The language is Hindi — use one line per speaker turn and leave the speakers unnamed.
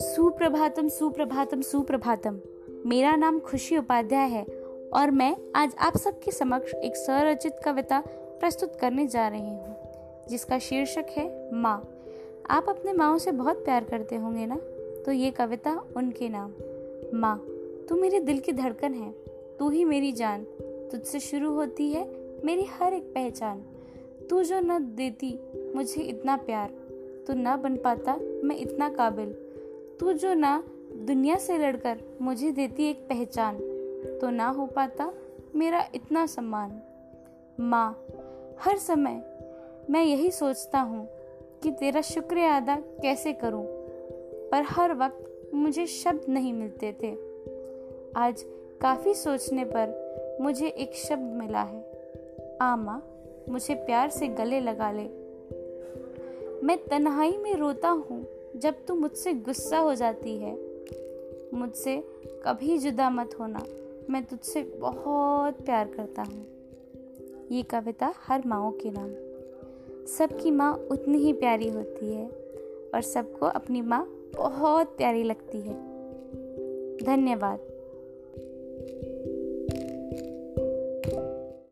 सुप्रभातम सुप्रभातम सुप्रभातम। मेरा नाम खुशी उपाध्याय है और मैं आज आप सबके समक्ष एक स्वरचित कविता प्रस्तुत करने जा रही हूँ, जिसका शीर्षक है माँ। आप अपने माओ से बहुत प्यार करते होंगे ना? तो ये कविता उनके नाम। माँ, तू मेरे दिल की धड़कन है, तू ही मेरी जान, तुझसे शुरू होती है मेरी हर एक पहचान। तू जो न देती मुझे इतना प्यार तो न बन पाता मैं इतना काबिल। तू जो ना दुनिया से लड़कर मुझे देती एक पहचान तो ना हो पाता मेरा इतना सम्मान। माँ, हर समय मैं यही सोचता हूँ कि तेरा शुक्रिया अदा कैसे करूँ, पर हर वक्त मुझे शब्द नहीं मिलते थे। आज काफ़ी सोचने पर मुझे एक शब्द मिला है। आ माँ। मुझे प्यार से गले लगा ले। मैं तन्हाई में रोता हूँ जब तू मुझसे गुस्सा हो जाती है। मुझसे कभी जुदा मत होना, मैं तुझसे बहुत प्यार करता हूँ। ये कविता हर माओ के नाम। सबकी माँ उतनी ही प्यारी होती है और सबको अपनी माँ बहुत प्यारी लगती है। धन्यवाद।